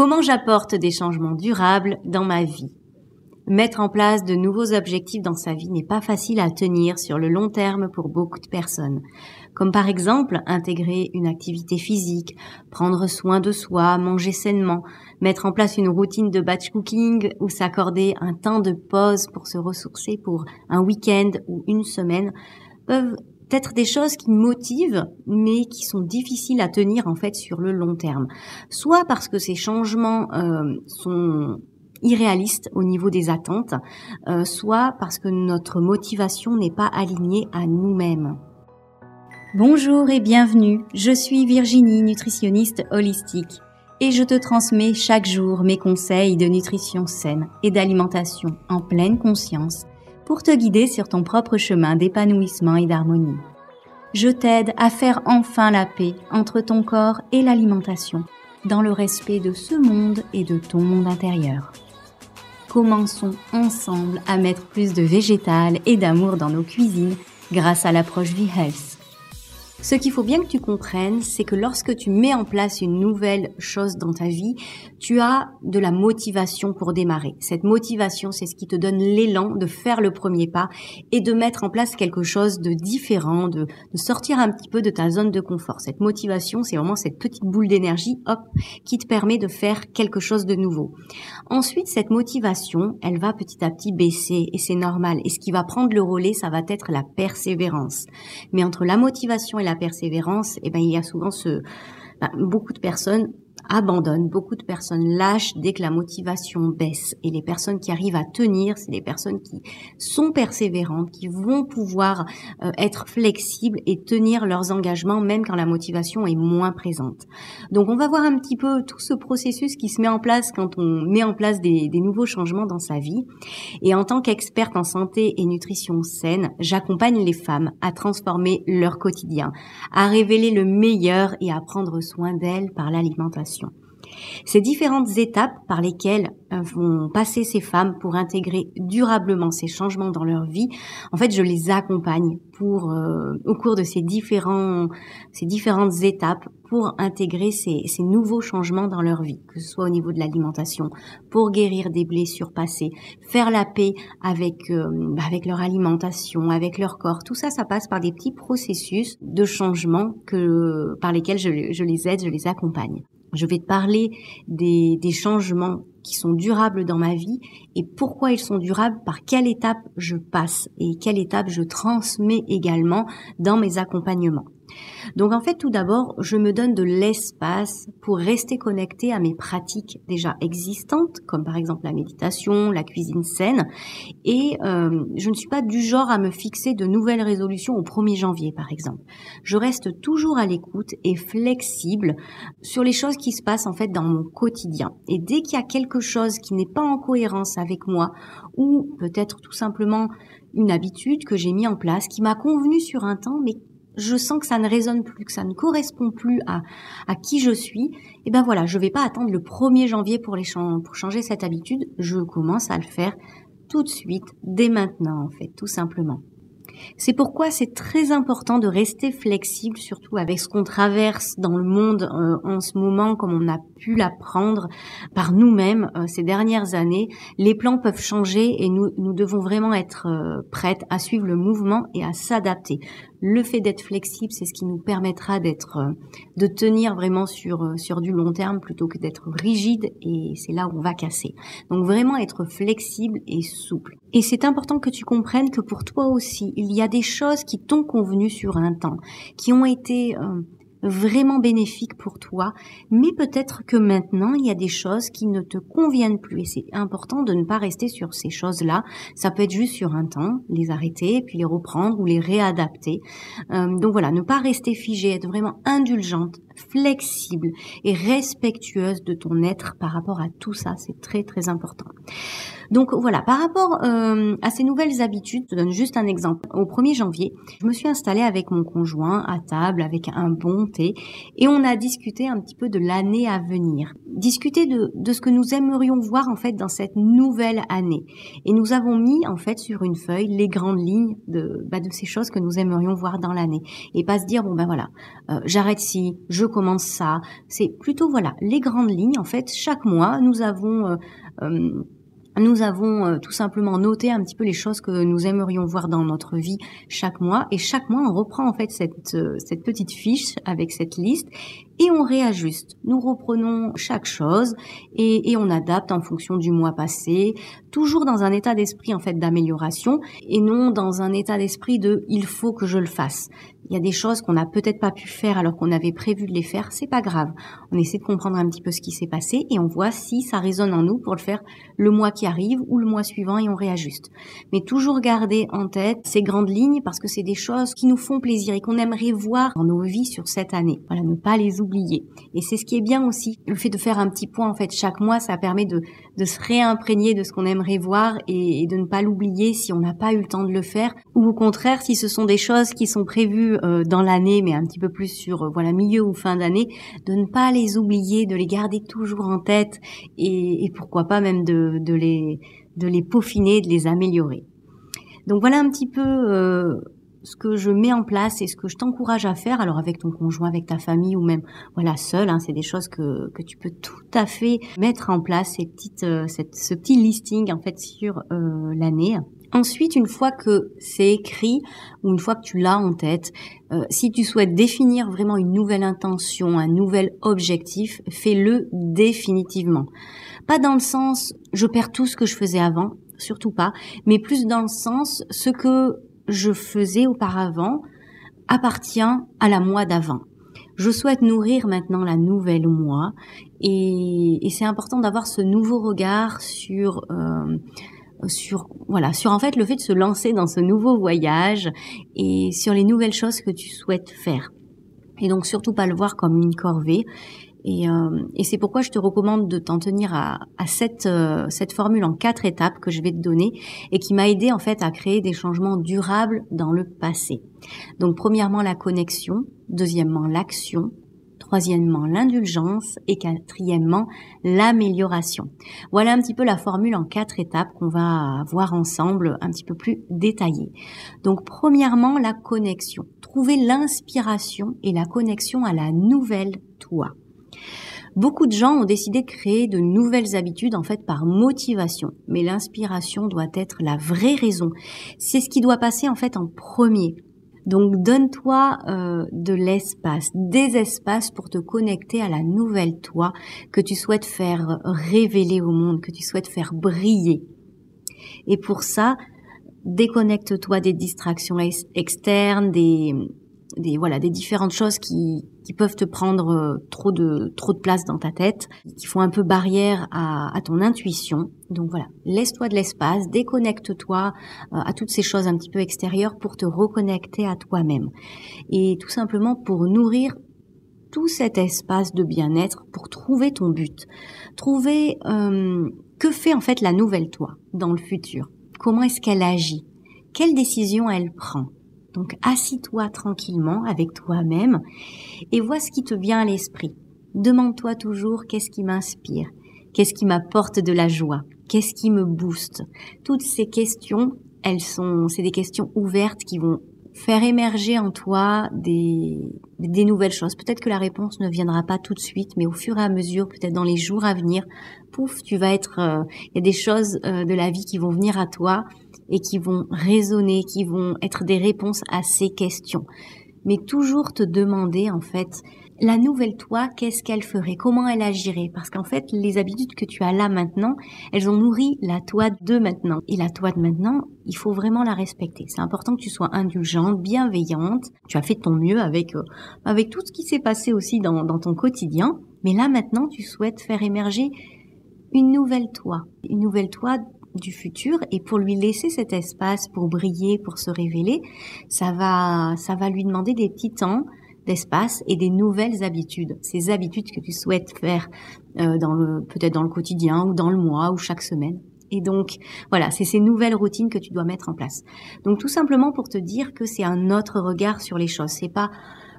Comment j'apporte des changements durables dans ma vie? Mettre en place de nouveaux objectifs dans sa vie n'est pas facile à tenir sur le long terme pour beaucoup de personnes. Comme par exemple intégrer une activité physique, prendre soin de soi, manger sainement, mettre en place une routine de batch cooking ou s'accorder un temps de pause pour se ressourcer pour un week-end ou une semaine peuvent être des choses qui motivent, mais qui sont difficiles à tenir en fait sur le long terme. Soit parce que ces changements euh, sont irréalistes au niveau des attentes, euh, soit parce que notre motivation n'est pas alignée à nous-mêmes. Bonjour et bienvenue, je suis Virginie, nutritionniste holistique, et je te transmets chaque jour mes conseils de nutrition saine et d'alimentation en pleine conscience pour te guider sur ton propre chemin d'épanouissement et d'harmonie. Je t'aide à faire enfin la paix entre ton corps et l'alimentation, dans le respect de ce monde et de ton monde intérieur. Commençons ensemble à mettre plus de végétal et d'amour dans nos cuisines grâce à l'approche V-Health ce qu'il faut bien que tu comprennes, c'est que lorsque tu mets en place une nouvelle chose dans ta vie, tu as de la motivation pour démarrer. Cette motivation, c'est ce qui te donne l'élan de faire le premier pas et de mettre en place quelque chose de différent, de, sortir un petit peu de ta zone de confort. Cette motivation, c'est vraiment cette petite boule d'énergie, hop, qui te permet de faire quelque chose de nouveau. Ensuite, cette motivation, elle va petit à petit baisser et c'est normal. Et ce qui va prendre le relais, ça va être la persévérance. Mais entre la motivation et la persévérance, eh ben, il y a souvent ce, ben, beaucoup de personnes abandonnent, beaucoup de personnes lâchent dès que la motivation baisse. Et les personnes qui arrivent à tenir, c'est les personnes qui sont persévérantes, qui vont pouvoir euh, être flexibles et tenir leurs engagements même quand la motivation est moins présente. Donc on va voir un petit peu tout ce processus qui se met en place quand on met en place des, des nouveaux changements dans sa vie. Et en tant qu'experte en santé et nutrition saine, j'accompagne les femmes à transformer leur quotidien, à révéler le meilleur et à prendre soin d'elles par l'alimentation. Ces différentes étapes par lesquelles euh, vont passer ces femmes pour intégrer durablement ces changements dans leur vie, en fait, je les accompagne pour euh, au cours de ces différents ces différentes étapes pour intégrer ces, nouveaux changements dans leur vie, que ce soit au niveau de l'alimentation, pour guérir des blessures passées, faire la paix avec euh, bah, avec leur alimentation, avec leur corps. Tout ça, ça passe par des petits processus de changement que par lesquels je, je les aide, je les accompagne. Je vais te parler des, changements qui sont durables dans ma vie et pourquoi ils sont durables, par quelle étape je passe et quelle étape je transmets également dans mes accompagnements. Donc en fait, tout d'abord, je me donne de l'espace pour rester connecté à mes pratiques déjà existantes, comme par exemple la méditation, la cuisine saine, et euh, je ne suis pas du genre à me fixer de nouvelles résolutions au 1er janvier, par exemple. Je reste toujours à l'écoute et flexible sur les choses qui se passent en fait dans mon quotidien. Et dès qu'il y a quelque chose qui n'est pas en cohérence avec moi, ou peut-être tout simplement une habitude que j'ai mis en place qui m'a convenu sur un temps, mais je sens que ça ne résonne plus, que ça ne correspond plus à, à qui je suis, et eh ben voilà, je vais pas attendre le 1er janvier pour changer cette habitude, je commence à le faire tout de suite, dès maintenant en fait, tout simplement. C'est pourquoi c'est très important de rester flexible, surtout avec ce qu'on traverse dans le monde euh, en ce moment, comme on a pu l'apprendre par nous-mêmes euh, ces dernières années. Les plans peuvent changer et nous, nous devons vraiment être euh, prêtes à suivre le mouvement et à s'adapter. Le fait d'être flexible, c'est ce qui nous permettra d'être, de tenir vraiment sur sur du long terme plutôt que d'être rigide et c'est là où on va casser. Donc vraiment être flexible et souple. Et c'est important que tu comprennes que pour toi aussi, il y a des choses qui t'ont convenu sur un temps, qui ont été euh, vraiment bénéfiques pour toi, mais peut-être que maintenant il y a des choses qui ne te conviennent plus et c'est important de ne pas rester sur ces choses-là. Ça peut être juste sur un temps, les arrêter, puis les reprendre ou les réadapter. Euh, donc voilà, ne pas rester figé, être vraiment indulgente, flexible et respectueuse de ton être par rapport à tout ça, c'est très très important. Donc voilà, par rapport euh, à ces nouvelles habitudes, je te donne juste un exemple. Au 1er janvier, je me suis installée avec mon conjoint à table avec un bon thé et on a discuté un petit peu de l'année à venir. Discuter de, de ce que nous aimerions voir en fait dans cette nouvelle année. Et nous avons mis en fait sur une feuille les grandes lignes de, bah, de ces choses que nous aimerions voir dans l'année. Et pas se dire, bon ben voilà, euh, j'arrête si je commence ça. C'est plutôt voilà les grandes lignes. En fait, chaque mois, nous avons euh, euh, nous avons euh, tout simplement noté un petit peu les choses que nous aimerions voir dans notre vie chaque mois. Et chaque mois, on reprend en fait cette, cette petite fiche avec cette liste et on réajuste. Nous reprenons chaque chose et, on adapte en fonction du mois passé, toujours dans un état d'esprit en fait d'amélioration et non dans un état d'esprit de il faut que je le fasse il y a des choses qu'on n'a peut-être pas pu faire alors qu'on avait prévu de les faire, c'est pas grave. On essaie de comprendre un petit peu ce qui s'est passé et on voit si ça résonne en nous pour le faire le mois qui arrive ou le mois suivant et on réajuste. Mais toujours garder en tête ces grandes lignes parce que c'est des choses qui nous font plaisir et qu'on aimerait voir dans nos vies sur cette année. Voilà, ne pas les oublier. Et c'est ce qui est bien aussi. Le fait de faire un petit point en fait chaque mois, ça permet de, se réimprégner de ce qu'on aimerait voir et, de ne pas l'oublier si on n'a pas eu le temps de le faire ou au contraire si ce sont des choses qui sont prévues euh, dans l'année, mais un petit peu plus sur euh, voilà milieu ou fin d'année, de ne pas les oublier, de les garder toujours en tête et, pourquoi pas même de, de, les de les peaufiner, de les améliorer. Donc voilà un petit peu euh, ce que je mets en place et ce que je t'encourage à faire, alors avec ton conjoint, avec ta famille ou même voilà seul, hein, c'est des choses que, que tu peux tout à fait mettre en place, ces petites, cette, ce petit listing en fait sur euh, l'année. Ensuite, une fois que c'est écrit ou une fois que tu l'as en tête, euh, si tu souhaites définir vraiment une nouvelle intention, un nouvel objectif, fais-le définitivement. Pas dans le sens je perds tout ce que je faisais avant, surtout pas, mais plus dans le sens ce que je faisais auparavant appartient à la moi d'avant. Je souhaite nourrir maintenant la nouvelle moi et, c'est important d'avoir ce nouveau regard sur euh, sur voilà sur en fait le fait de se lancer dans ce nouveau voyage et sur les nouvelles choses que tu souhaites faire et donc surtout pas le voir comme une corvée et, euh, et c'est pourquoi je te recommande de t'en tenir à, à cette, euh, cette formule en quatre étapes que je vais te donner et qui m'a aidé en fait à créer des changements durables dans le passé. Donc premièrement la connexion, deuxièmement l'action, troisièmement l'indulgence et quatrièmement l'amélioration. Voilà un petit peu la formule en quatre étapes qu'on va voir ensemble un petit peu plus détaillée. Donc premièrement la connexion. Trouver l'inspiration et la connexion à la nouvelle toi. Beaucoup de gens ont décidé de créer de nouvelles habitudes en fait par motivation, mais l'inspiration doit être la vraie raison. C'est ce qui doit passer en fait en premier. Donc donne-toi euh, de l'espace, des espaces pour te connecter à la nouvelle toi que tu souhaites faire révéler au monde, que tu souhaites faire briller. Et pour ça, déconnecte-toi des distractions externes, des, des voilà des différentes choses qui, qui peuvent te prendre euh, trop de trop de place dans ta tête, qui font un peu barrière à, à ton intuition. Donc voilà, laisse-toi de l'espace, déconnecte-toi euh, à toutes ces choses un petit peu extérieures pour te reconnecter à toi-même. Et tout simplement pour nourrir tout cet espace de bien-être pour trouver ton but, trouver euh, que fait en fait la nouvelle toi dans le futur, comment est-ce qu'elle agit, quelle décision elle prend? Donc assis-toi tranquillement avec toi-même et vois ce qui te vient à l'esprit. Demande-toi toujours qu'est-ce qui m'inspire, qu'est-ce qui m'apporte de la joie, qu'est-ce qui me booste? Toutes ces questions, elles sont, c'est des questions ouvertes qui vont faire émerger en toi des, des nouvelles choses. Peut-être que la réponse ne viendra pas tout de suite, mais au fur et à mesure, peut-être dans les jours à venir, pouf, tu vas être, euh, il y a des choses euh, de la vie qui vont venir à toi et qui vont résonner, qui vont être des réponses à ces questions. Mais toujours te demander, en fait, la nouvelle toi, qu'est-ce qu'elle ferait? Comment elle agirait? Parce qu'en fait, les habitudes que tu as là maintenant, elles ont nourri la toi de maintenant. Et la toi de maintenant, il faut vraiment la respecter. C'est important que tu sois indulgente, bienveillante. Tu as fait ton mieux avec, euh, avec tout ce qui s'est passé aussi dans, dans ton quotidien. Mais là maintenant, tu souhaites faire émerger une nouvelle toi. Une nouvelle toi du futur et pour lui laisser cet espace pour briller, pour se révéler, ça va, ça va lui demander des petits temps d'espace et des nouvelles habitudes. Ces habitudes que tu souhaites faire euh, dans le, peut-être dans le quotidien ou dans le mois ou chaque semaine. Et donc, voilà, c'est ces nouvelles routines que tu dois mettre en place. Donc, tout simplement pour te dire que c'est un autre regard sur les choses. C'est pas,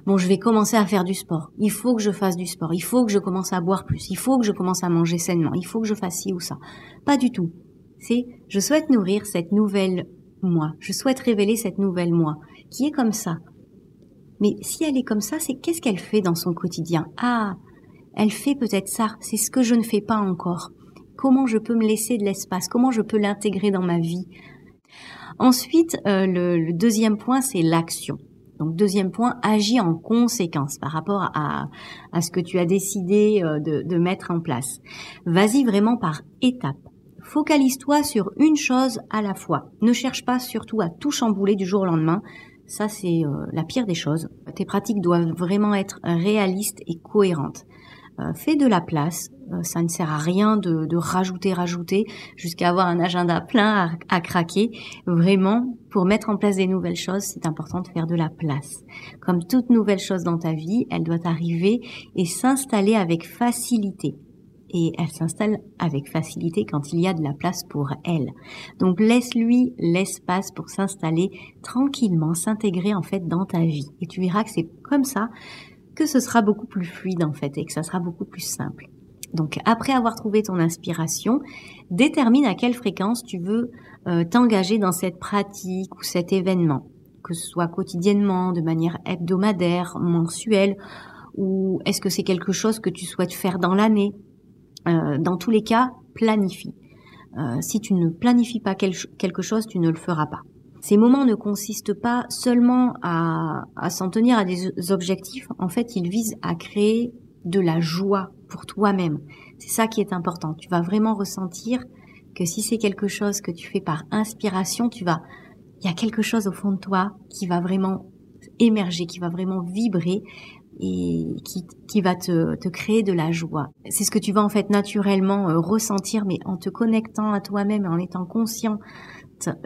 bon, je vais commencer à faire du sport. Il faut que je fasse du sport. Il faut que je commence à boire plus. Il faut que je commence à manger sainement. Il faut que je fasse ci ou ça. Pas du tout c'est je souhaite nourrir cette nouvelle moi, je souhaite révéler cette nouvelle moi, qui est comme ça. Mais si elle est comme ça, c'est qu'est-ce qu'elle fait dans son quotidien? Ah, elle fait peut-être ça, c'est ce que je ne fais pas encore. Comment je peux me laisser de l'espace? Comment je peux l'intégrer dans ma vie? Ensuite, euh, le, deuxième point, c'est l'action. Donc deuxième point, agis en conséquence par rapport à, ce que tu as décidé euh, de, de mettre en place. Vas-y vraiment par étapes. Focalise-toi sur une chose à la fois. Ne cherche pas surtout à tout chambouler du jour au lendemain. Ça, c'est euh, la pire des choses. Tes pratiques doivent vraiment être réalistes et cohérentes. Euh, fais de la place. Euh, ça ne sert à rien de, rajouter, rajouter, jusqu'à avoir un agenda plein à, craquer. Vraiment, pour mettre en place des nouvelles choses, c'est important de faire de la place. Comme toute nouvelle chose dans ta vie, elle doit arriver et s'installer avec facilité et elle s'installe avec facilité quand il y a de la place pour elle. Donc laisse-lui l'espace pour s'installer tranquillement, s'intégrer en fait dans ta vie. Et tu verras que c'est comme ça que ce sera beaucoup plus fluide en fait et que ça sera beaucoup plus simple. Donc après avoir trouvé ton inspiration, détermine à quelle fréquence tu veux euh, t'engager dans cette pratique ou cet événement, que ce soit quotidiennement, de manière hebdomadaire, mensuelle, ou est-ce que c'est quelque chose que tu souhaites faire dans l'année? Euh, Dans tous les cas, planifie. Euh, si tu ne planifies pas quelque chose, tu ne le feras pas. Ces moments ne consistent pas seulement à, s'en tenir à des objectifs, en fait, ils visent à créer de la joie pour toi-même. C'est ça qui est important. Tu vas vraiment ressentir que si c'est quelque chose que tu fais par inspiration, tu vas, il y a quelque chose au fond de toi qui va vraiment émerger, qui va vraiment vibrer et qui, qui va te, te créer de la joie. C'est ce que tu vas en fait naturellement euh, ressentir, mais en te connectant à toi-même et en étant conscient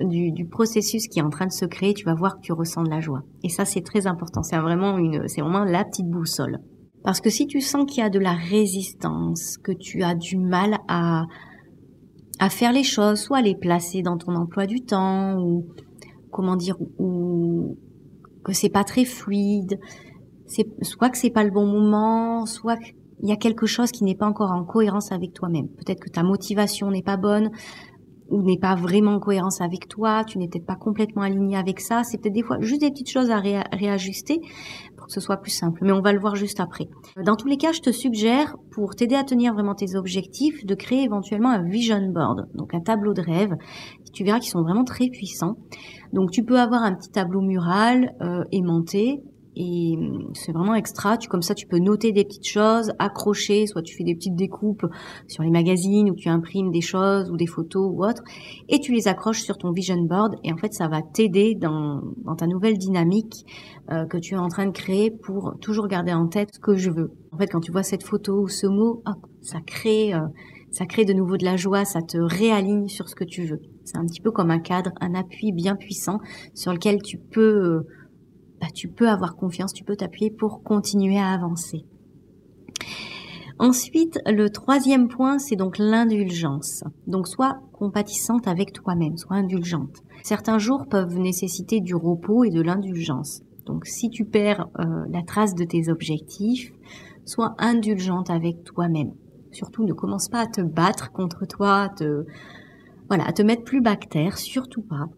du, processus qui est en train de se créer, tu vas voir que tu ressens de la joie. Et ça, c'est très important. C'est vraiment une, c'est vraiment la petite boussole. Parce que si tu sens qu'il y a de la résistance, que tu as du mal à, à faire les choses, soit à les placer dans ton emploi du temps, ou comment dire, ou que c'est pas très fluide, c'est soit que c'est pas le bon moment, soit qu'il y a quelque chose qui n'est pas encore en cohérence avec toi-même. Peut-être que ta motivation n'est pas bonne, ou n'est pas vraiment en cohérence avec toi, tu n'es peut-être pas complètement aligné avec ça, c'est peut-être des fois juste des petites choses à réajuster pour que ce soit plus simple, mais on va le voir juste après. Dans tous les cas, je te suggère, pour t'aider à tenir vraiment tes objectifs, de créer éventuellement un vision board, donc un tableau de rêve. Tu verras qu'ils sont vraiment très puissants. Donc tu peux avoir un petit tableau mural euh, aimanté et hum, c'est vraiment extra. Tu comme ça, tu peux noter des petites choses, accrocher, soit tu fais des petites découpes sur les magazines ou tu imprimes des choses ou des photos ou autre, et tu les accroches sur ton vision board. Et en fait, ça va t'aider dans, dans, ta nouvelle dynamique euh, que tu es en train de créer pour toujours garder en tête ce que je veux. En fait, quand tu vois cette photo ou ce mot, ça crée, euh, ça crée de nouveau de la joie, ça te réaligne sur ce que tu veux. C'est un petit peu comme un cadre, un appui bien puissant sur lequel tu peux euh, bah, tu peux avoir confiance, tu peux t'appuyer pour continuer à avancer. Ensuite, le troisième point, c'est donc l'indulgence. Donc, sois compatissante avec toi-même, sois indulgente. Certains jours peuvent nécessiter du repos et de l'indulgence. Donc, si tu perds euh, la trace de tes objectifs, sois indulgente avec toi-même. Surtout, ne commence pas à te battre contre toi, à te, voilà, à te mettre plus bactère, surtout pas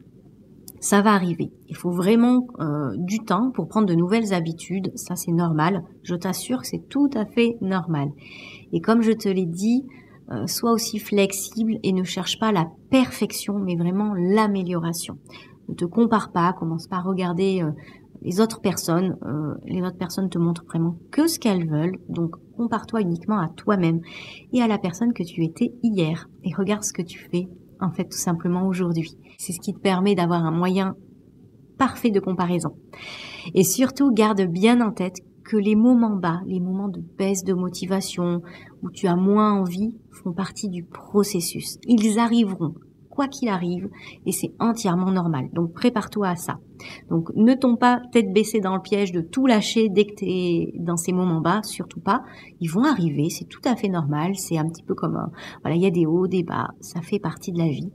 ça va arriver. Il faut vraiment euh, du temps pour prendre de nouvelles habitudes. Ça, c'est normal. Je t'assure que c'est tout à fait normal. Et comme je te l'ai dit, euh, sois aussi flexible et ne cherche pas la perfection, mais vraiment l'amélioration. Ne te compare pas, commence pas à regarder euh, les autres personnes. les autres personnes te montrent vraiment que ce qu'elles veulent. Donc, compare-toi uniquement à toi-même et à la personne que tu étais hier. Et regarde ce que tu fais, en fait, tout simplement aujourd'hui. C'est ce qui te permet d'avoir un moyen parfait de comparaison. Et surtout, garde bien en tête que les moments bas, les moments de baisse de motivation, où tu as moins envie, font partie du processus. Ils arriveront quoi qu'il arrive, et c'est entièrement normal. Donc prépare-toi à ça. Donc ne tombe pas tête baissée dans le piège de tout lâcher dès que tu es dans ces moments bas, surtout pas. Ils vont arriver, c'est tout à fait normal, c'est un petit peu comme un, voilà, il y a des hauts, des bas, ça fait partie de la vie.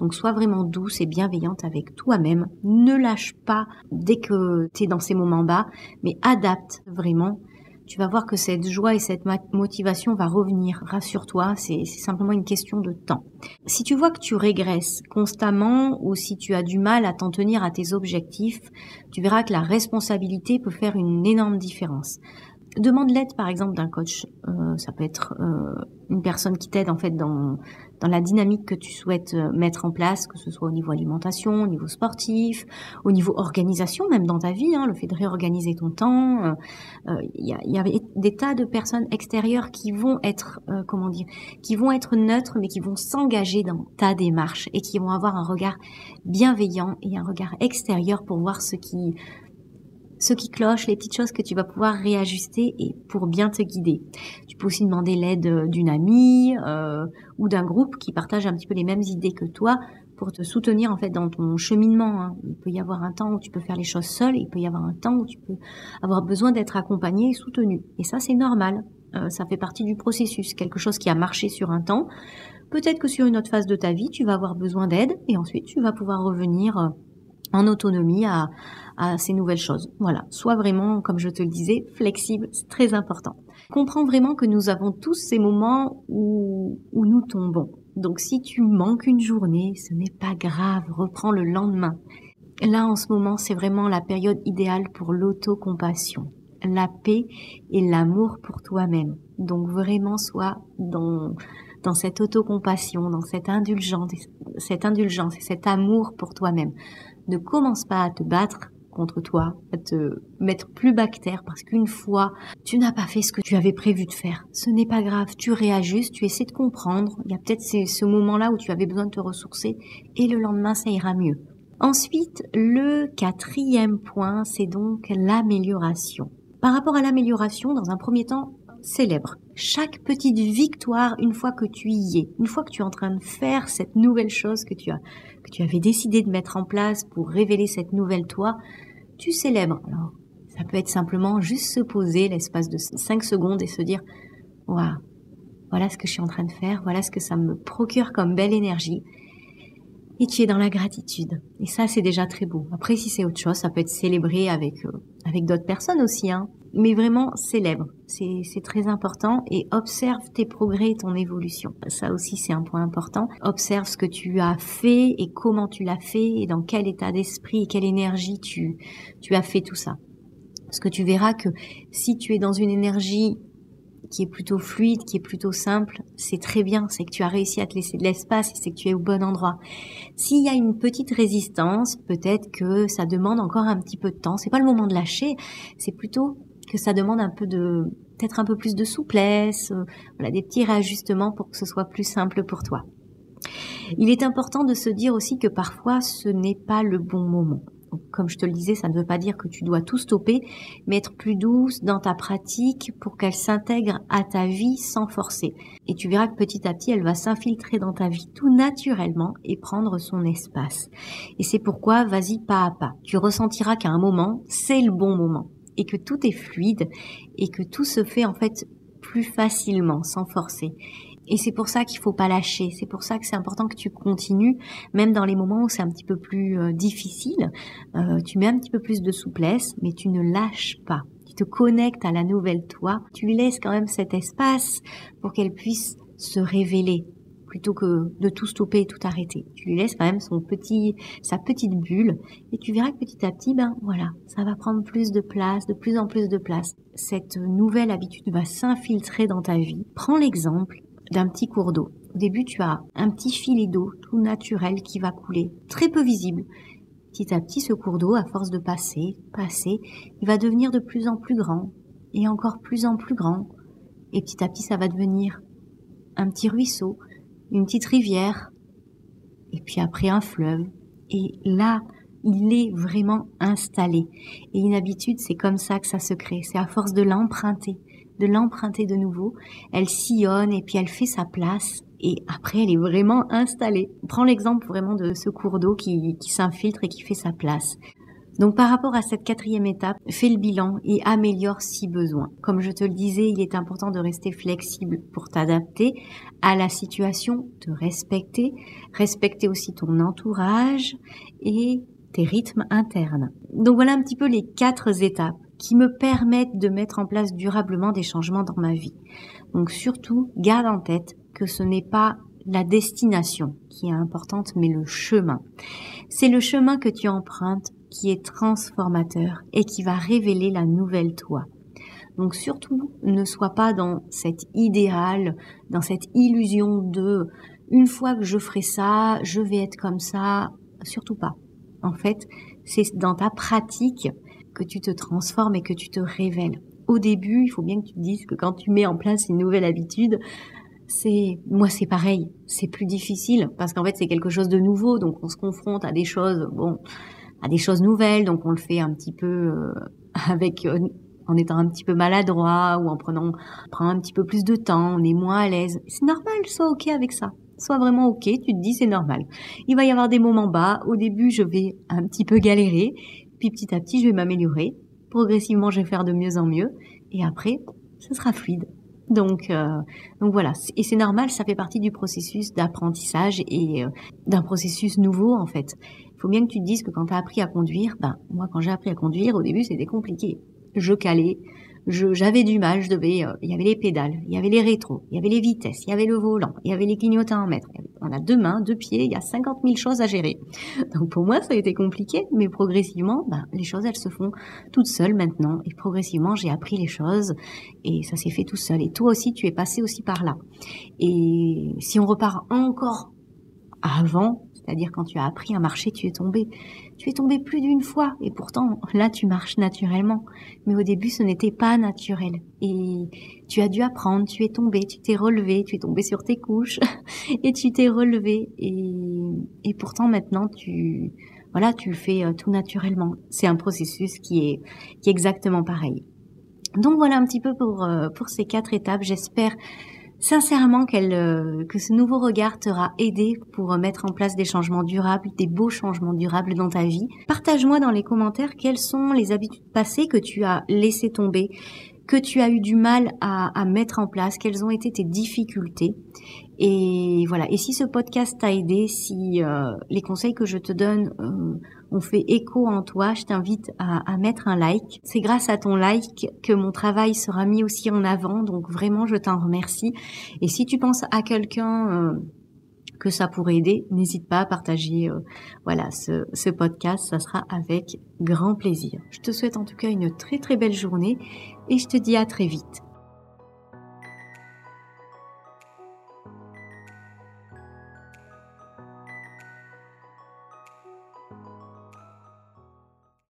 Donc sois vraiment douce et bienveillante avec toi-même. Ne lâche pas dès que tu es dans ces moments bas, mais adapte vraiment tu vas voir que cette joie et cette motivation va revenir. Rassure-toi, c'est simplement une question de temps. Si tu vois que tu régresses constamment ou si tu as du mal à t'en tenir à tes objectifs, tu verras que la responsabilité peut faire une énorme différence demande l'aide par exemple d'un coach. Euh, ça peut être euh, une personne qui t'aide en fait dans, dans la dynamique que tu souhaites euh, mettre en place, que ce soit au niveau alimentation, au niveau sportif, au niveau organisation même dans ta vie, hein, le fait de réorganiser ton temps. Il y, a, y, a, des tas de personnes extérieures qui vont être comment dire, qui vont être neutres mais qui vont s'engager dans ta démarche et qui vont avoir un regard bienveillant et un regard extérieur pour voir ce qui ce qui cloche, les petites choses que tu vas pouvoir réajuster et pour bien te guider. Tu peux aussi demander l'aide euh, d'une amie euh, ou d'un groupe qui partage un petit peu les mêmes idées que toi pour te soutenir en fait dans ton cheminement. Hein. Il peut y avoir un temps où tu peux faire les choses seul, il peut y avoir un temps où tu peux avoir besoin d'être accompagné et soutenu. Et ça c'est normal, euh, ça fait partie du processus, quelque chose qui a marché sur un temps. Peut-être que sur une autre phase de ta vie, tu vas avoir besoin d'aide et ensuite tu vas pouvoir revenir en autonomie à, à ces nouvelles choses. Voilà, sois vraiment, comme je te le disais, flexible, c'est très important. Comprends vraiment que nous avons tous ces moments où, où nous tombons. Donc si tu manques une journée, ce n'est pas grave, reprends le lendemain. Là, en ce moment, c'est vraiment la période idéale pour l'autocompassion, la paix et l'amour pour toi-même. Donc vraiment, sois dans, dans cette autocompassion, dans cette indulgence, cette indulgence et cet amour pour toi-même ne commence pas à te battre contre toi, à te mettre plus bactère parce qu'une fois, tu n'as pas fait ce que tu avais prévu de faire. Ce n'est pas grave, tu réajustes, tu essaies de comprendre. Il y a peut-être ce moment-là où tu avais besoin de te ressourcer et le lendemain, ça ira mieux. Ensuite, le quatrième point, c'est donc l'amélioration. Par rapport à l'amélioration, dans un premier temps, célèbre chaque petite victoire une fois que tu y es, une fois que tu es en train de faire cette nouvelle chose que tu as, que tu avais décidé de mettre en place pour révéler cette nouvelle toi, tu célèbres. Alors, ça peut être simplement juste se poser l'espace de 5 secondes et se dire, waouh, voilà ce que je suis en train de faire, voilà ce que ça me procure comme belle énergie. Et tu es dans la gratitude. Et ça, c'est déjà très beau. Après, si c'est autre chose, ça peut être célébré avec, euh, avec d'autres personnes aussi, hein mais vraiment célèbre. C'est très important et observe tes progrès et ton évolution. Ça aussi, c'est un point important. Observe ce que tu as fait et comment tu l'as fait et dans quel état d'esprit et quelle énergie tu, as fait tout ça. Parce que tu verras que si tu es dans une énergie qui est plutôt fluide, qui est plutôt simple, c'est très bien, c'est que tu as réussi à te laisser de l'espace et c'est que tu es au bon endroit. S'il y a une petite résistance, peut-être que ça demande encore un petit peu de temps. C'est pas le moment de lâcher, c'est plutôt que ça demande un peu de, peut-être un peu plus de souplesse, euh, voilà, des petits réajustements pour que ce soit plus simple pour toi. Il est important de se dire aussi que parfois ce n'est pas le bon moment. comme je te le disais, ça ne veut pas dire que tu dois tout stopper, mais être plus douce dans ta pratique pour qu'elle s'intègre à ta vie sans forcer. Et tu verras que petit à petit, elle va s'infiltrer dans ta vie tout naturellement et prendre son espace. Et c'est pourquoi vas-y pas à pas. Tu ressentiras qu'à un moment, c'est le bon moment et que tout est fluide et que tout se fait en fait plus facilement, sans forcer. Et c'est pour ça qu'il faut pas lâcher. C'est pour ça que c'est important que tu continues, même dans les moments où c'est un petit peu plus euh, difficile. Euh, tu mets un petit peu plus de souplesse, mais tu ne lâches pas. Tu te connectes à la nouvelle toi. Tu laisses quand même cet espace pour qu'elle puisse se révéler, plutôt que de tout stopper et tout arrêter. Tu lui laisses quand même son petit, sa petite bulle et tu verras que petit à petit, ben voilà, ça va prendre plus de place, de plus en plus de place. Cette nouvelle habitude va s'infiltrer dans ta vie. Prends l'exemple d'un petit cours d'eau. Au début, tu as un petit filet d'eau tout naturel qui va couler, très peu visible. Petit à petit, ce cours d'eau, à force de passer, passer, il va devenir de plus en plus grand et encore plus en plus grand. Et petit à petit, ça va devenir un petit ruisseau, une petite rivière, et puis après un fleuve. Et là, il est vraiment installé. Et une habitude, c'est comme ça que ça se crée. C'est à force de l'emprunter, de l'emprunter de nouveau. Elle sillonne et puis elle fait sa place. Et après, elle est vraiment installée. Prends l'exemple vraiment de ce cours d'eau qui, qui s'infiltre et qui fait sa place. Donc par rapport à cette quatrième étape, fais le bilan et améliore si besoin. Comme je te le disais, il est important de rester flexible pour t'adapter à la situation, te respecter, respecter aussi ton entourage et tes rythmes internes. Donc voilà un petit peu les quatre étapes. qui me permettent de mettre en place durablement des changements dans ma vie. Donc surtout, garde en tête que ce n'est pas la destination qui est importante, mais le chemin. C'est le chemin que tu empruntes qui est transformateur et qui va révéler la nouvelle toi. Donc surtout, ne sois pas dans cet idéal, dans cette illusion de une fois que je ferai ça, je vais être comme ça. Surtout pas. En fait, c'est dans ta pratique que tu te transformes et que tu te révèles. Au début, il faut bien que tu te dises que quand tu mets en place une nouvelle habitude, c'est moi c'est pareil, c'est plus difficile parce qu'en fait c'est quelque chose de nouveau, donc on se confronte à des choses, bon, des choses nouvelles, donc on le fait un petit peu euh, avec euh, en étant un petit peu maladroit ou en prenant prend un petit peu plus de temps, on est moins à l'aise. C'est normal, sois ok avec ça. Sois vraiment ok, tu te dis c'est normal. Il va y avoir des moments bas. Au début, je vais un petit peu galérer, puis petit à petit, je vais m'améliorer. Progressivement, je vais faire de mieux en mieux, et après, ce sera fluide. Donc, euh, donc voilà, et c'est normal, ça fait partie du processus d'apprentissage et euh, d'un processus nouveau en fait. Faut bien que tu te dises que quand tu as appris à conduire, ben moi quand j'ai appris à conduire, au début c'était compliqué. Je calais, j'avais du mal, je devais, euh, il y avait les pédales, il y avait les rétros, il y avait les vitesses, il y avait le volant, il y avait les clignotants en mètre. On a deux mains, deux pieds, il y a 50 000 choses à gérer. Donc pour moi, ça a été compliqué, mais progressivement, ben, les choses, elles se font toutes seules maintenant. Et progressivement, j'ai appris les choses et ça s'est fait tout seul. Et toi aussi, tu es passé aussi par là. Et si on repart encore avant, c'est-à-dire quand tu as appris à marcher, tu es tombé. Tu es tombé plus d'une fois et pourtant là tu marches naturellement. Mais au début ce n'était pas naturel. Et tu as dû apprendre, tu es tombé, tu t'es relevé, tu es tombé sur tes couches et tu t'es relevé. Et, pourtant maintenant tu, voilà, tu le fais euh, tout naturellement. C'est un processus qui est, qui est exactement pareil. Donc voilà un petit peu pour, euh, pour ces quatre étapes. J'espère sincèrement euh, que ce nouveau regard t'aura aidé pour mettre en place des changements durables, des beaux changements durables dans ta vie. Partage-moi dans les commentaires quelles sont les habitudes passées que tu as laissées tomber, que tu as eu du mal à, à mettre en place, quelles ont été tes difficultés. Et voilà. Et si ce podcast t'a aidé, si euh, les conseils que je te donne euh, ont fait écho en toi, je t'invite à, à, mettre un like. C'est grâce à ton like que mon travail sera mis aussi en avant. Donc vraiment, je t'en remercie. Et si tu penses à quelqu'un euh, que ça pourrait aider, n'hésite pas à partager voilà ce, ce podcast. Ça sera avec grand plaisir. Je te souhaite en tout cas une très très belle journée et je te dis à très vite.